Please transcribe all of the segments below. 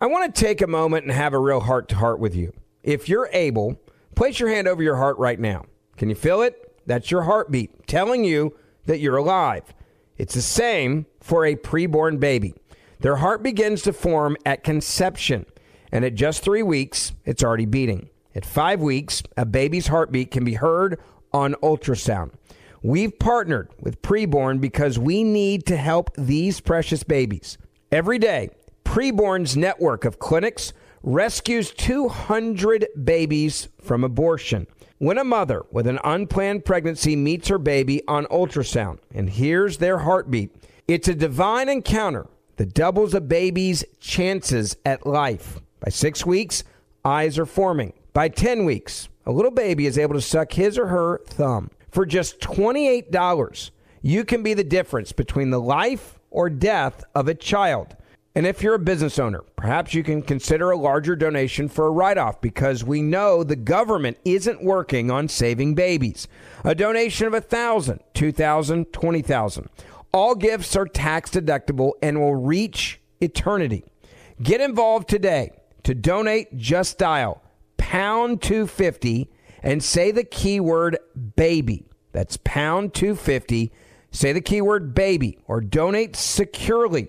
I want to take a moment and have a real heart to heart with you. If you're able, place your hand over your heart right now. Can you feel it? That's your heartbeat telling you that you're alive. It's the same for a preborn baby. Their heart begins to form at conception, and at just three weeks, it's already beating. At five weeks, a baby's heartbeat can be heard on ultrasound. We've partnered with Preborn because we need to help these precious babies. Every day, Preborn's network of clinics rescues 200 babies from abortion. When a mother with an unplanned pregnancy meets her baby on ultrasound and hears their heartbeat, it's a divine encounter that doubles a baby's chances at life. By six weeks, eyes are forming. By 10 weeks, a little baby is able to suck his or her thumb. For just $28, you can be the difference between the life or death of a child. And if you're a business owner, perhaps you can consider a larger donation for a write off because we know the government isn't working on saving babies. A donation of $1,000, $2,000, $20,000. All gifts are tax deductible and will reach eternity. Get involved today. To donate, just dial pound 250 and say the keyword baby. That's pound 250. Say the keyword baby or donate securely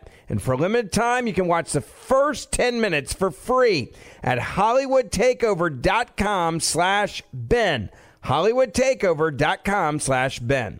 And for a limited time, you can watch the first 10 minutes for free at hollywoodtakeover.com slash Ben. hollywoodtakeover.com slash Ben.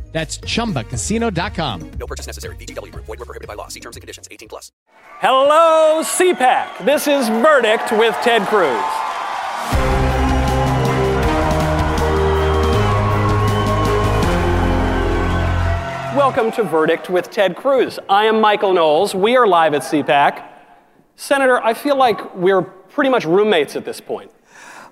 That's chumbacasino.com. No purchase necessary. VGW Group. Void were prohibited by law. See terms and conditions. 18 plus. Hello, CPAC. This is Verdict with Ted Cruz. Welcome to Verdict with Ted Cruz. I am Michael Knowles. We are live at CPAC. Senator, I feel like we're pretty much roommates at this point.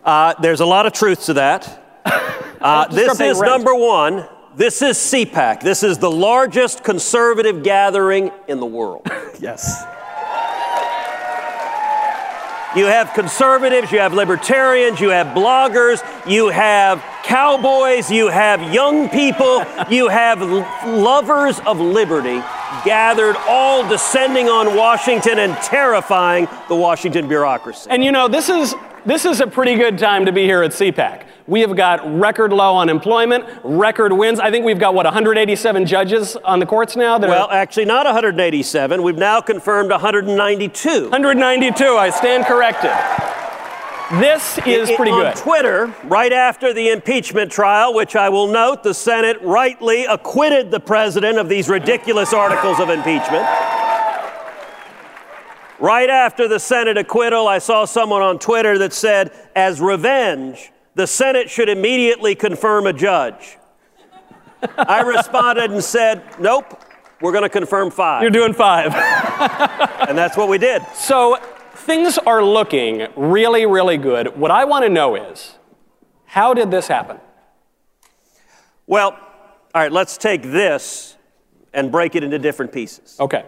Uh, there's a lot of truth to that. Uh, this is rent. number one. This is CPAC. This is the largest conservative gathering in the world. Yes. You have conservatives, you have libertarians, you have bloggers, you have cowboys, you have young people, you have lovers of liberty gathered, all descending on Washington and terrifying the Washington bureaucracy. And you know, this is this is a pretty good time to be here at CPAC. We have got record low unemployment, record wins. I think we've got what 187 judges on the courts now that Well, are actually, not 187. We've now confirmed 192. 192. I stand corrected. This is It- pretty on good. Twitter, right after the impeachment trial, which I will note the Senate rightly acquitted the president of these ridiculous articles of impeachment. Right after the Senate acquittal, I saw someone on Twitter that said, as revenge, the Senate should immediately confirm a judge. I responded and said, nope, we're going to confirm five. You're doing five. and that's what we did. So things are looking really, really good. What I want to know is, how did this happen? Well, all right, let's take this and break it into different pieces. Okay.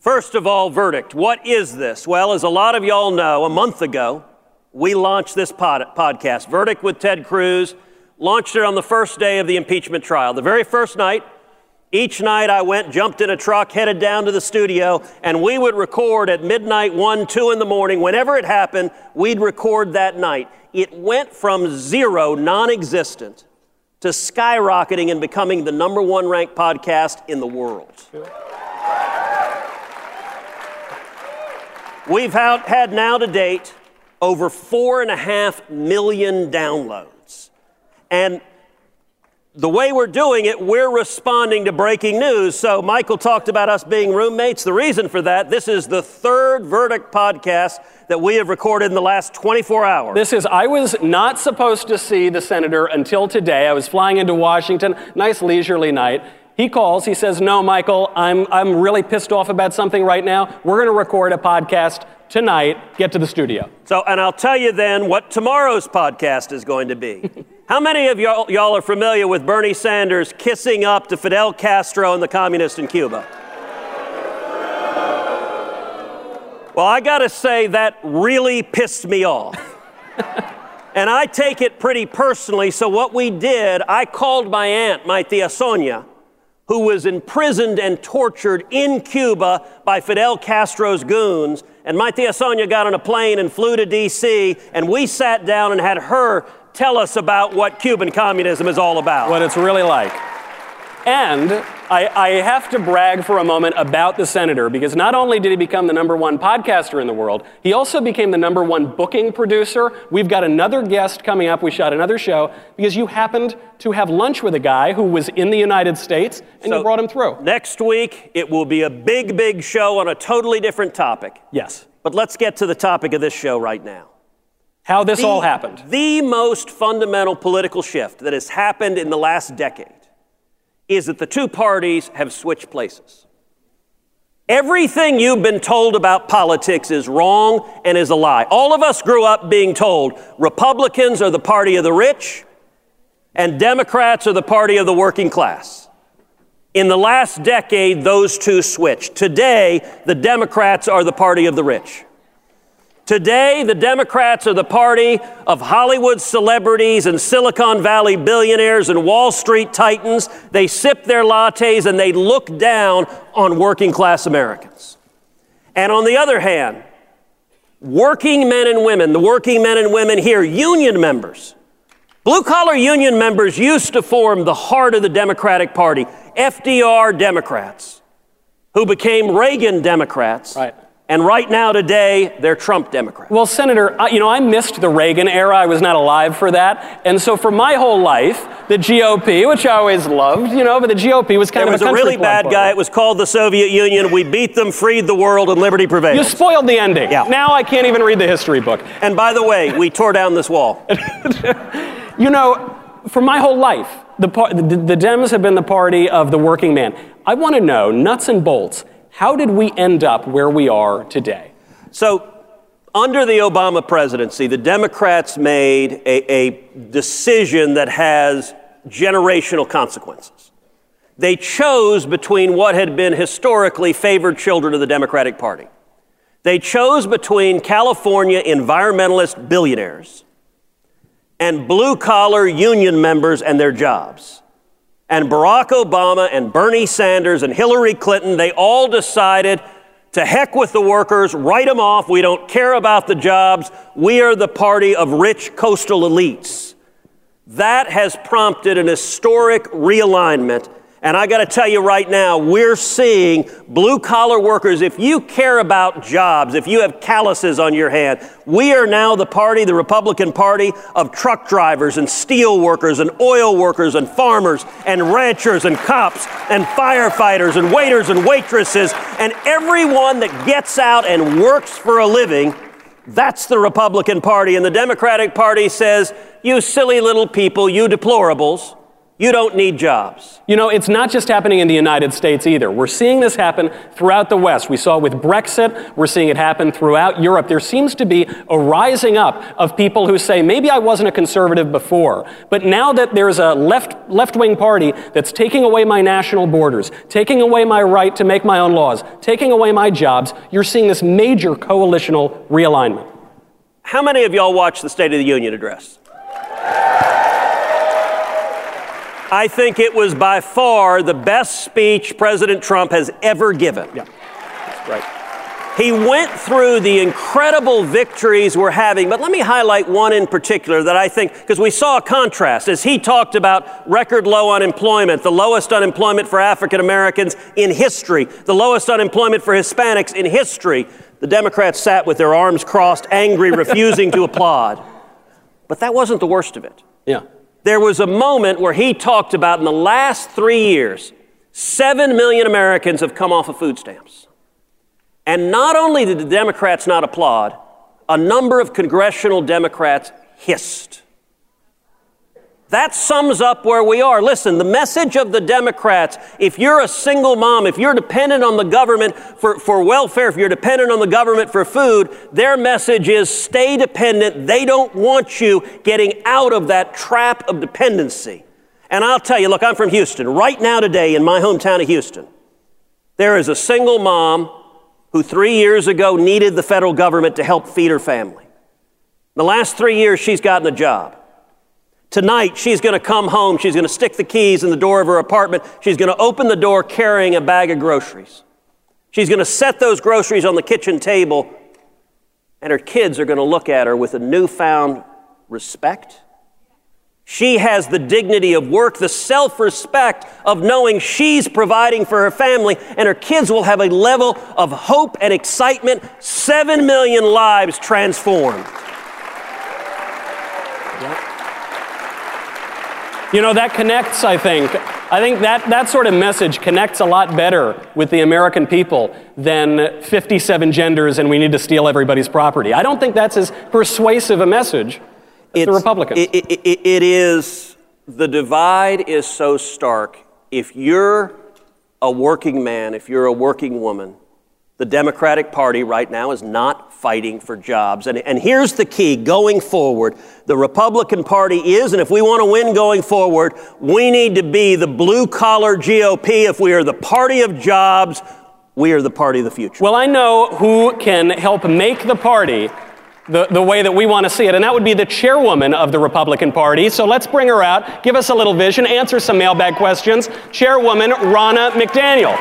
First of all, verdict. What is this? Well, as a lot of y'all know, a month ago, we launched this pod- podcast, Verdict with Ted Cruz. Launched it on the first day of the impeachment trial. The very first night, each night I went, jumped in a truck, headed down to the studio, and we would record at midnight, 1, 2 in the morning. Whenever it happened, we'd record that night. It went from zero, non existent, to skyrocketing and becoming the number one ranked podcast in the world. We've had now to date over four and a half million downloads. And the way we're doing it, we're responding to breaking news. So, Michael talked about us being roommates. The reason for that, this is the third Verdict podcast that we have recorded in the last 24 hours. This is, I was not supposed to see the senator until today. I was flying into Washington, nice leisurely night. He calls, he says, No, Michael, I'm, I'm really pissed off about something right now. We're going to record a podcast tonight. Get to the studio. So, and I'll tell you then what tomorrow's podcast is going to be. How many of y'all, y'all are familiar with Bernie Sanders kissing up to Fidel Castro and the communists in Cuba? Well, I got to say, that really pissed me off. and I take it pretty personally. So, what we did, I called my aunt, my tia Sonia, who was imprisoned and tortured in Cuba by Fidel Castro's goons. And my tia Sonia got on a plane and flew to D.C., and we sat down and had her tell us about what Cuban communism is all about. What it's really like. And I, I, have to brag for a moment about the senator because not only did he become the number one podcaster in the world, he also became the number one booking producer. We've got another guest coming up. We shot another show because you happened to have lunch with a guy who was in the United States and so you brought him through. Next week, it will be a big, big show on a totally different topic. Yes. But let's get to the topic of this show right now. How this the, all happened. The most fundamental political shift that has happened in the last decade is that the two parties have switched places. Everything you've been told about politics is wrong and is a lie. All of us grew up being told Republicans are the party of the rich and Democrats are the party of the working class. In the last decade, those two switched. Today, the Democrats are the party of the rich. Today, the Democrats are the party of Hollywood celebrities and Silicon Valley billionaires and Wall Street titans. They sip their lattes and they look down on working class Americans. And on the other hand, working men and women, the working men and women here, union members, blue collar union members used to form the heart of the Democratic Party, FDR Democrats, who became Reagan Democrats. Right and right now, today, they're Trump Democrats. Well, Senator, you know, I missed the Reagan era. I was not alive for that. And so for my whole life, the GOP, which I always loved, you know, but the GOP was kind of there of was a, a really bad guy. It was called the Soviet Union. We beat them, freed the world, and liberty prevailed. You spoiled the ending. Yeah. Now I can't even read the history book. And by the way, we tore down this wall. you know, for my whole life, the, par- the, the Dems have been the party of the working man. I want to know, nuts and bolts, how did we end up where we are today? So, under the Obama presidency, the Democrats made a, a, decision that has generational consequences. They chose between what had been historically favored children of the Democratic Party. They chose between California environmentalist billionaires and blue collar union members and their jobs and Barack Obama and Bernie Sanders and Hillary Clinton, they all decided to heck with the workers, write them off. We don't care about the jobs. We are the party of rich coastal elites. That has prompted an historic realignment and I got to tell you right now, we're seeing blue collar workers. If you care about jobs, if you have calluses on your hand, we are now the party, the Republican Party, of truck drivers and steel workers and oil workers and farmers and ranchers and cops and firefighters and waiters and waitresses and everyone that gets out and works for a living. That's the Republican Party. And the Democratic Party says, you silly little people, you deplorables You don't need jobs. You know, it's not just happening in the United States either. We're seeing this happen throughout the West. We saw it with Brexit. We're seeing it happen throughout Europe. There seems to be a rising up of people who say, maybe I wasn't a conservative before, but now that there's a left, left-wing party that's taking away my national borders, taking away my right to make my own laws, taking away my jobs, you're seeing this major coalitional realignment. How many of y'all watched the State of the Union address? I think it was by far the best speech President Trump has ever given. Yeah, that's right. He went through the incredible victories we're having, but let me highlight one in particular that I think, because we saw a contrast as he talked about record low unemployment, the lowest unemployment for African Americans in history, the lowest unemployment for Hispanics in history. The Democrats sat with their arms crossed, angry, refusing to applaud. But that wasn't the worst of it. Yeah. There was a moment where he talked about in the last three years, seven million Americans have come off of food stamps. And not only did the Democrats not applaud, a number of congressional Democrats hissed. That sums up where we are. Listen, the message of the Democrats if you're a single mom, if you're dependent on the government for, for welfare, if you're dependent on the government for food, their message is stay dependent. They don't want you getting out of that trap of dependency. And I'll tell you, look, I'm from Houston. Right now, today, in my hometown of Houston, there is a single mom who three years ago needed the federal government to help feed her family. The last three years, she's gotten a job. Tonight, she's going to come home. She's going to stick the keys in the door of her apartment. She's going to open the door carrying a bag of groceries. She's going to set those groceries on the kitchen table, and her kids are going to look at her with a newfound respect. She has the dignity of work, the self respect of knowing she's providing for her family, and her kids will have a level of hope and excitement. Seven million lives transformed. You know, that connects, I think. I think that, that sort of message connects a lot better with the American people than 57 genders and we need to steal everybody's property. I don't think that's as persuasive a message as the Republicans. It, it, it, it is, the divide is so stark. If you're a working man, if you're a working woman, the Democratic Party right now is not fighting for jobs. And, and here's the key going forward the Republican Party is, and if we want to win going forward, we need to be the blue collar GOP. If we are the party of jobs, we are the party of the future. Well, I know who can help make the party the, the way that we want to see it, and that would be the chairwoman of the Republican Party. So let's bring her out, give us a little vision, answer some mailbag questions. Chairwoman Ronna McDaniel.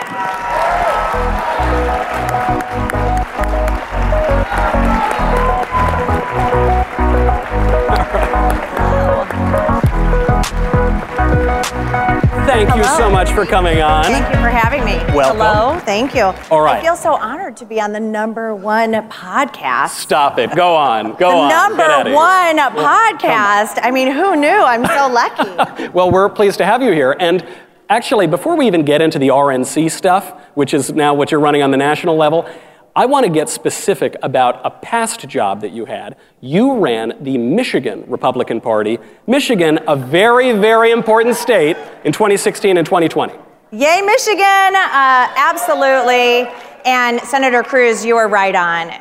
Thank you so much for coming on. Thank you for having me. Welcome. Hello, thank you. All right. I feel so honored to be on the number one podcast. Stop it. Go on. Go the on. number one podcast. I mean, who knew? I'm so lucky. Well, we're pleased to have you here. And actually, before we even get into the RNC stuff, which is now what you're running on the national level, I want to get specific about a past job that you had. You ran the Michigan Republican Party, Michigan, a very, very important state in 2016 and 2020. Yay, Michigan! Uh, absolutely. And Senator Cruz, you are right on.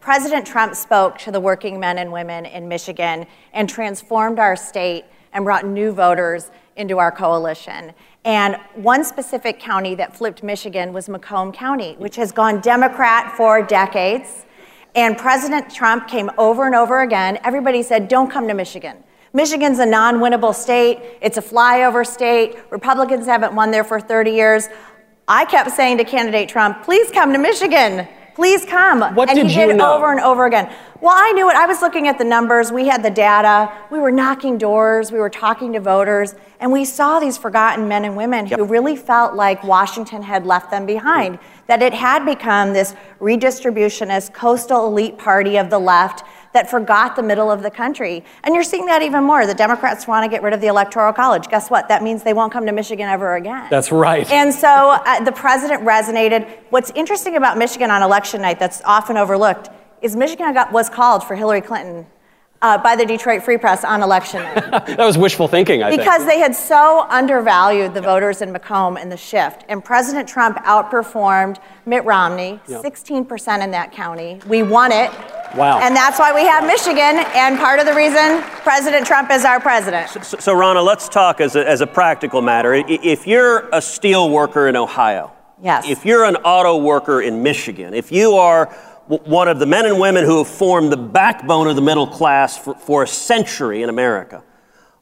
President Trump spoke to the working men and women in Michigan and transformed our state and brought new voters into our coalition. And one specific county that flipped Michigan was Macomb County, which has gone Democrat for decades. And President Trump came over and over again. Everybody said, don't come to Michigan. Michigan's a non winnable state, it's a flyover state. Republicans haven't won there for 30 years. I kept saying to candidate Trump, please come to Michigan. Please come. What and did he you did know? over and over again. Well, I knew it. I was looking at the numbers. We had the data. We were knocking doors. We were talking to voters. And we saw these forgotten men and women who really felt like Washington had left them behind, that it had become this redistributionist, coastal elite party of the left that forgot the middle of the country. And you're seeing that even more. The Democrats want to get rid of the Electoral College. Guess what? That means they won't come to Michigan ever again. That's right. And so uh, the president resonated. What's interesting about Michigan on election night that's often overlooked is Michigan got, was called for Hillary Clinton uh, by the Detroit Free Press on election night. That was wishful thinking, I think. Because they had so undervalued the voters in Macomb and the shift. And President Trump outperformed Mitt Romney, 16% in that county. We won it. Wow. And that's why we have Michigan. And part of the reason President Trump is our president. So, so Ronna, let's talk as a, as a practical matter. If you're a steel worker in Ohio, Yes. if you're an auto worker in Michigan, if you are w- one of the men and women who have formed the backbone of the middle class for, for a century in America,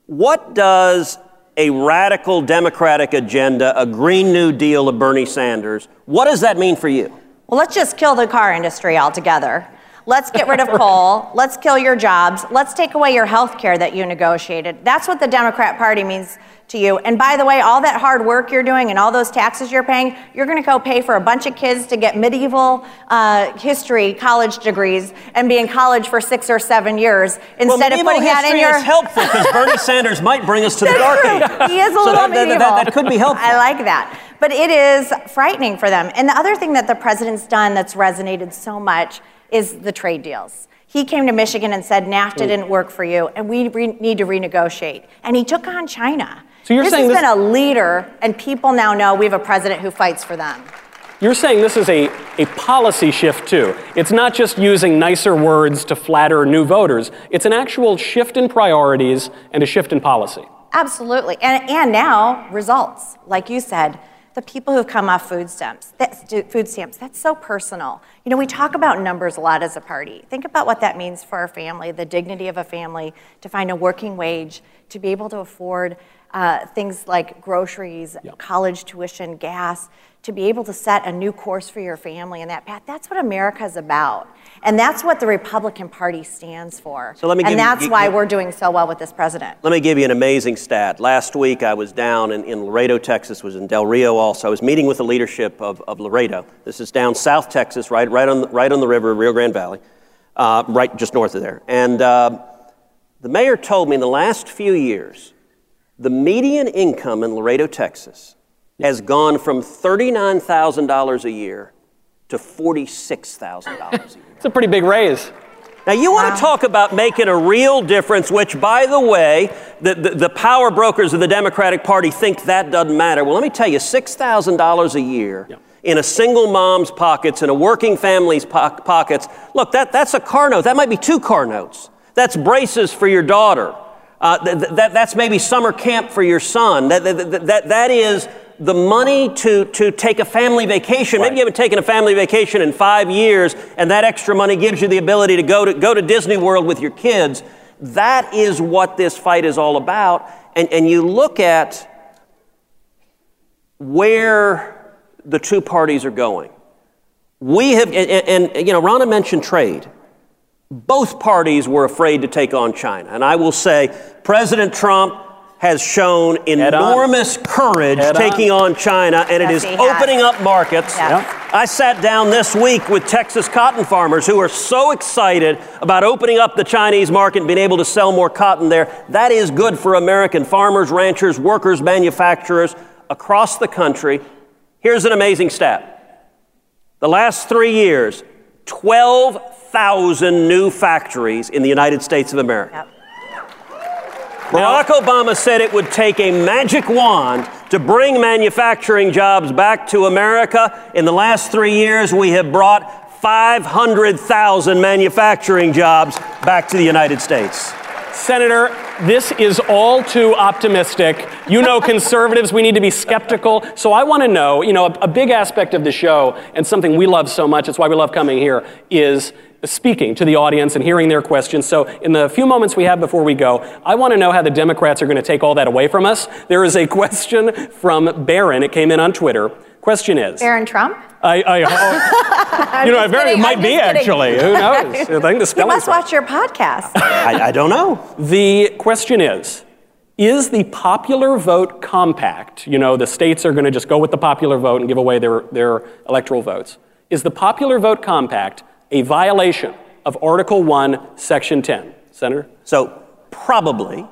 what does a radical Democratic agenda, a Green New Deal of Bernie Sanders, what does that mean for you? Well, let's just kill the car industry altogether. Let's get rid of coal. Let's kill your jobs. Let's take away your health care that you negotiated. That's what the Democrat Party means to you. And by the way, all that hard work you're doing and all those taxes you're paying, you're going to go pay for a bunch of kids to get medieval uh, history college degrees and be in college for six or seven years instead well, of putting that in your. is helpful because Bernie Sanders might bring us to the dark age. He is a So little that- that- that- that could be helpful. I like that. But it is frightening for them. And the other thing that the president's done that's resonated so much is the trade deals. He came to Michigan and said NAFTA didn't work for you, and we re- need to renegotiate. And he took on China. So you're this saying has this- been a leader, and people now know we have a president who fights for them. You're saying this is a, a policy shift, too. It's not just using nicer words to flatter new voters, it's an actual shift in priorities and a shift in policy. Absolutely. And, and now, results. Like you said, the people who've come off food stamps, that's, food stamps, that's so personal. You know, we talk about numbers a lot as a party. Think about what that means for our family, the dignity of a family, to find a working wage, to be able to afford uh, things like groceries, college tuition, gas, to be able to set a new course for your family in that path. That's what America's about. And that's what the Republican Party stands for. So let me give and that's why we're doing so well with this president. Let me give you an amazing stat. Last week I was down in, in Laredo, Texas, was in Del Rio also. I was meeting with the leadership of, of Laredo. This is down South Texas, right, right, on, the, right on the river, Rio Grande Valley, uh, right just north of there. And uh, the mayor told me in the last few years, the median income in Laredo, Texas, has gone from $39,000 a year to $46,000 a year. It's a pretty big raise. Now, you want to talk about making a real difference, which, by the way, the, the, the power brokers of the Democratic Party think that doesn't matter. Well, let me tell you $6,000 a year in a single mom's pockets, in a working family's po- pockets. Look, that, that's a car note. That might be two car notes. That's braces for your daughter. Uh, th- th- that, that's maybe summer camp for your son. That, that, that, that, that is the money to, to take a family vacation. Maybe you haven't taken a family vacation in five years, and that extra money gives you the ability to go to, go to Disney World with your kids. That is what this fight is all about. And, and you look at where the two parties are going. We have, and, and, you know, Ronna mentioned trade. Both parties were afraid to take on China. And I will say, President Trump has shown on. enormous courage Head taking on China, and it Yes, is he has. opening up markets. Yes. Yep. I sat down this week with Texas cotton farmers who are so excited about opening up the Chinese market and being able to sell more cotton there. That is good for American farmers, ranchers, workers, manufacturers across the country. Here's an amazing stat. The last three years, 12,000 new factories in the United States of America. Yep. Barack Obama said it would take a magic wand to bring manufacturing jobs back to America. In the last three years, we have brought 500,000 manufacturing jobs back to the United States. Senator, this is all too optimistic. You know, conservatives, we need to be skeptical. So I want to know, you know, a, a big aspect of the show and something we love so much, it's why we love coming here, is speaking to the audience and hearing their questions. So in the few moments we have before we go, I want to know how the Democrats are going to take all that away from us. There is a question from Barron. It came in on Twitter. Question is. Barron Trump? I, I, oh, you know, it very kidding, might I'm be actually. Who knows? I think the You must watch your podcast. I, I don't know. The question is Is the popular vote compact, you know, the states are going to just go with the popular vote and give away their, their electoral votes, is the popular vote compact a violation of Article 1, Section 10? Senator? So, probably,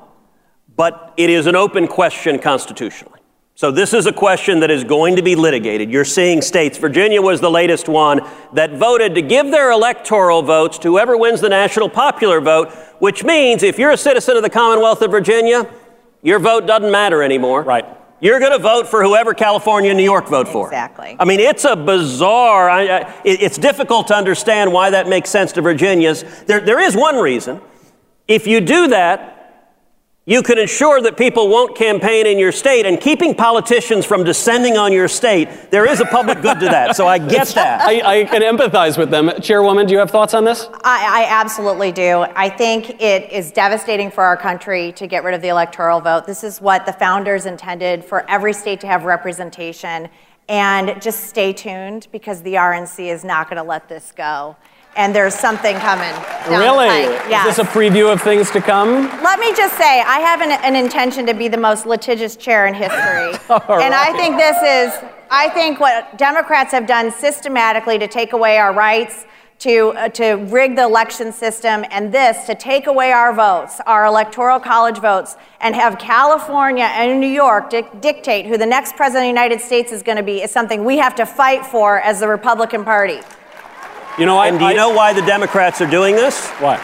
but it is an open question constitutionally. So, this is a question that is going to be litigated. You're seeing states, Virginia was the latest one, that voted to give their electoral votes to whoever wins the national popular vote, which means if you're a citizen of the Commonwealth of Virginia, your vote doesn't matter anymore. Right. You're going to vote for whoever California and New York vote for. Exactly. I mean, it's a bizarre, I, I, it- it's difficult to understand why that makes sense to Virginians. There, there is one reason. If you do that, you can ensure that people won't campaign in your state, and keeping politicians from descending on your state, there is a public good to that. So I get that. I, I can empathize with them. Chairwoman, do you have thoughts on this? I, I absolutely do. I think it is devastating for our country to get rid of the electoral vote. This is what the founders intended for every state to have representation. And just stay tuned because the RNC is not going to let this go. And there's something coming. really? Yes. Is this a preview of things to come? Let me just say, I have an, an intention to be the most litigious chair in history. And I think this is, I think what Democrats have done systematically to take away our rights, to, uh, to rig the election system, and this to take away our votes, our electoral college votes, and have California and New York dic- dictate who the next president of the United States is going to be is something we have to fight for as the Republican Party. You know, I, And do you I- know why the Democrats are doing this? what?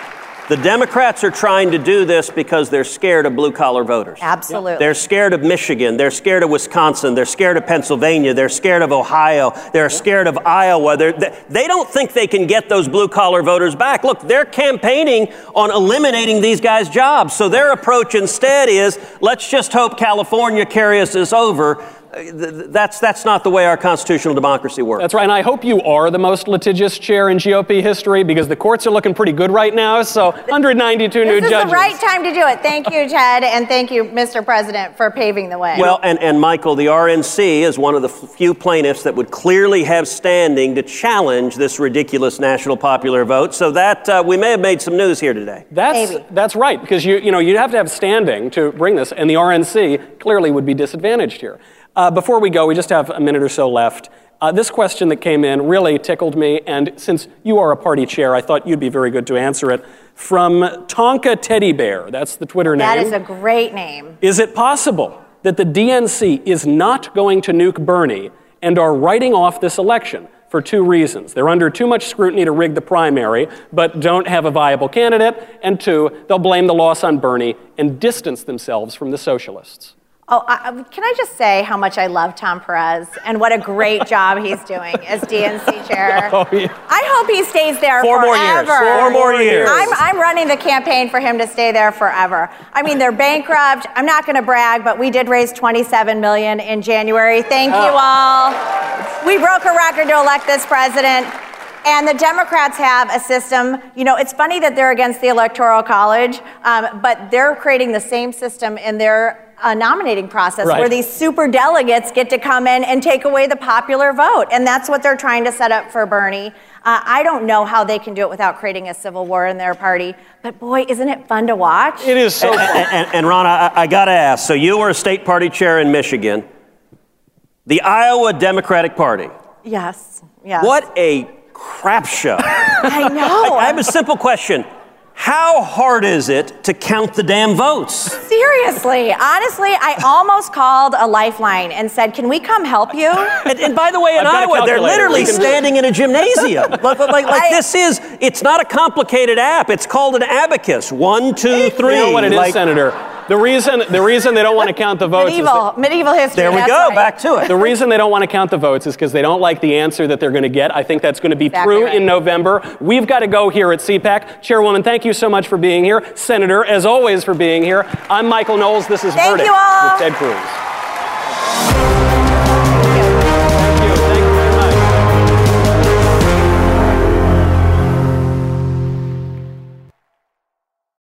The Democrats are trying to do this because they're scared of blue collar voters. Absolutely. They're scared of Michigan. They're scared of Wisconsin. They're scared of Pennsylvania. They're scared of Ohio. They're scared of Iowa. They're, they, they don't think they can get those blue collar voters back. Look, they're campaigning on eliminating these guys' jobs. So their approach instead is let's just hope California carries us over. Uh, th- th- That's, that's not the way our constitutional democracy works. That's right, and I hope you are the most litigious chair in GOP history because the courts are looking pretty good right now. So 192 new judges. This is judges. the right time to do it. Thank you, Ted, and thank you, Mr. President, for paving the way. Well, and, and Michael, the RNC is one of the few plaintiffs that would clearly have standing to challenge this ridiculous national popular vote. So that uh, we may have made some news here today. That's Maybe. that's right because you you know you'd have to have standing to bring this, and the RNC clearly would be disadvantaged here. Uh, before we go, we just have a minute or so left. Uh, this question that came in really tickled me, and since you are a party chair, I thought you'd be very good to answer it. From Tonka Teddy Bear, that's the Twitter name. that is a great name. Is it possible that the DNC is not going to nuke Bernie and are writing off this election for two reasons? They're under too much scrutiny to rig the primary, but don't have a viable candidate, and two, they'll blame the loss on Bernie and distance themselves from the socialists. Oh, I, can I just say how much I love Tom Perez and what a great job he's doing as DNC chair? Oh, yeah. I hope he stays there Four more years. Four more years. I'm, I'm running the campaign for him to stay there forever. I mean, they're bankrupt. I'm not going to brag, but we did raise 27 million in January. Thank you all. We broke a record to elect this president. And the Democrats have a system. You know, it's funny that they're against the Electoral College, um, but they're creating the same system in their uh, nominating process Right. where these super delegates get to come in and take away the popular vote. And that's what they're trying to set up for Bernie. Uh, I don't know how they can do it without creating a civil war in their party, but boy, isn't it fun to watch? It is so And, and, and Ron, I, I got to ask so you were a state party chair in Michigan, the Iowa Democratic Party. yes, yes. What a crap show. I know. I have a simple question. How hard is it to count the damn votes? Seriously, honestly, I almost called a lifeline and said, "Can we come help you?" And, and by the way, in I've got a Iowa, they're literally standing in a gymnasium. like, like, like I- this is, it's not a complicated app. It's called an abacus. One, two, three. You know what it is, Like, Senator? The reason, the reason they don't want to count the votes is medieval, that- medieval history. There we go. right. Back to it. The reason they don't want to count the votes is because they don't like the answer that they're going to get. I think that's going to be Exactly true right. in November. We've got to go here at CPAC. Chairwoman, thank you so much for being here. Senator, as always, for being here. I'm Michael Knowles. This is Thank Verdict you all. with Ted Cruz.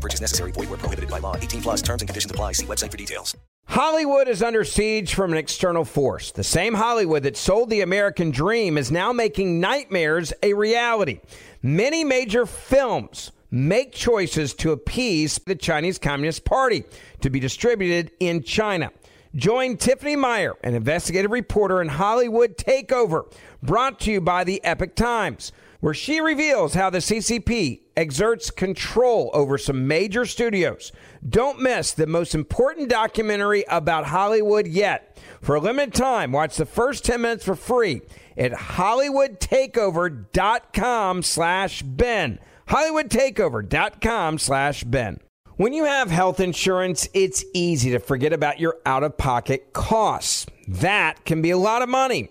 Purchase necessary. Void where prohibited by law. 18 plus terms and conditions apply. See website for details. Hollywood is under siege from an external force. The same Hollywood that sold the American dream is now making nightmares a reality. Many major films make choices to appease the Chinese Communist Party to be distributed in China. Join Tiffany Meyer, an investigative reporter in Hollywood Takeover, brought to you by the Epoch Times, where she reveals how the CCP exerts control over some major studios. Don't miss the most important documentary about Hollywood yet. For a limited time, watch the first 10 minutes for free at hollywoodtakeover.com slash Ben. hollywoodtakeover.com slash Ben. When you have health insurance, it's easy to forget about your out-of-pocket costs. That can be a lot of money.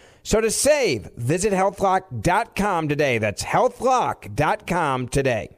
So to save, visit healthlock.com today. That's healthlock.com today.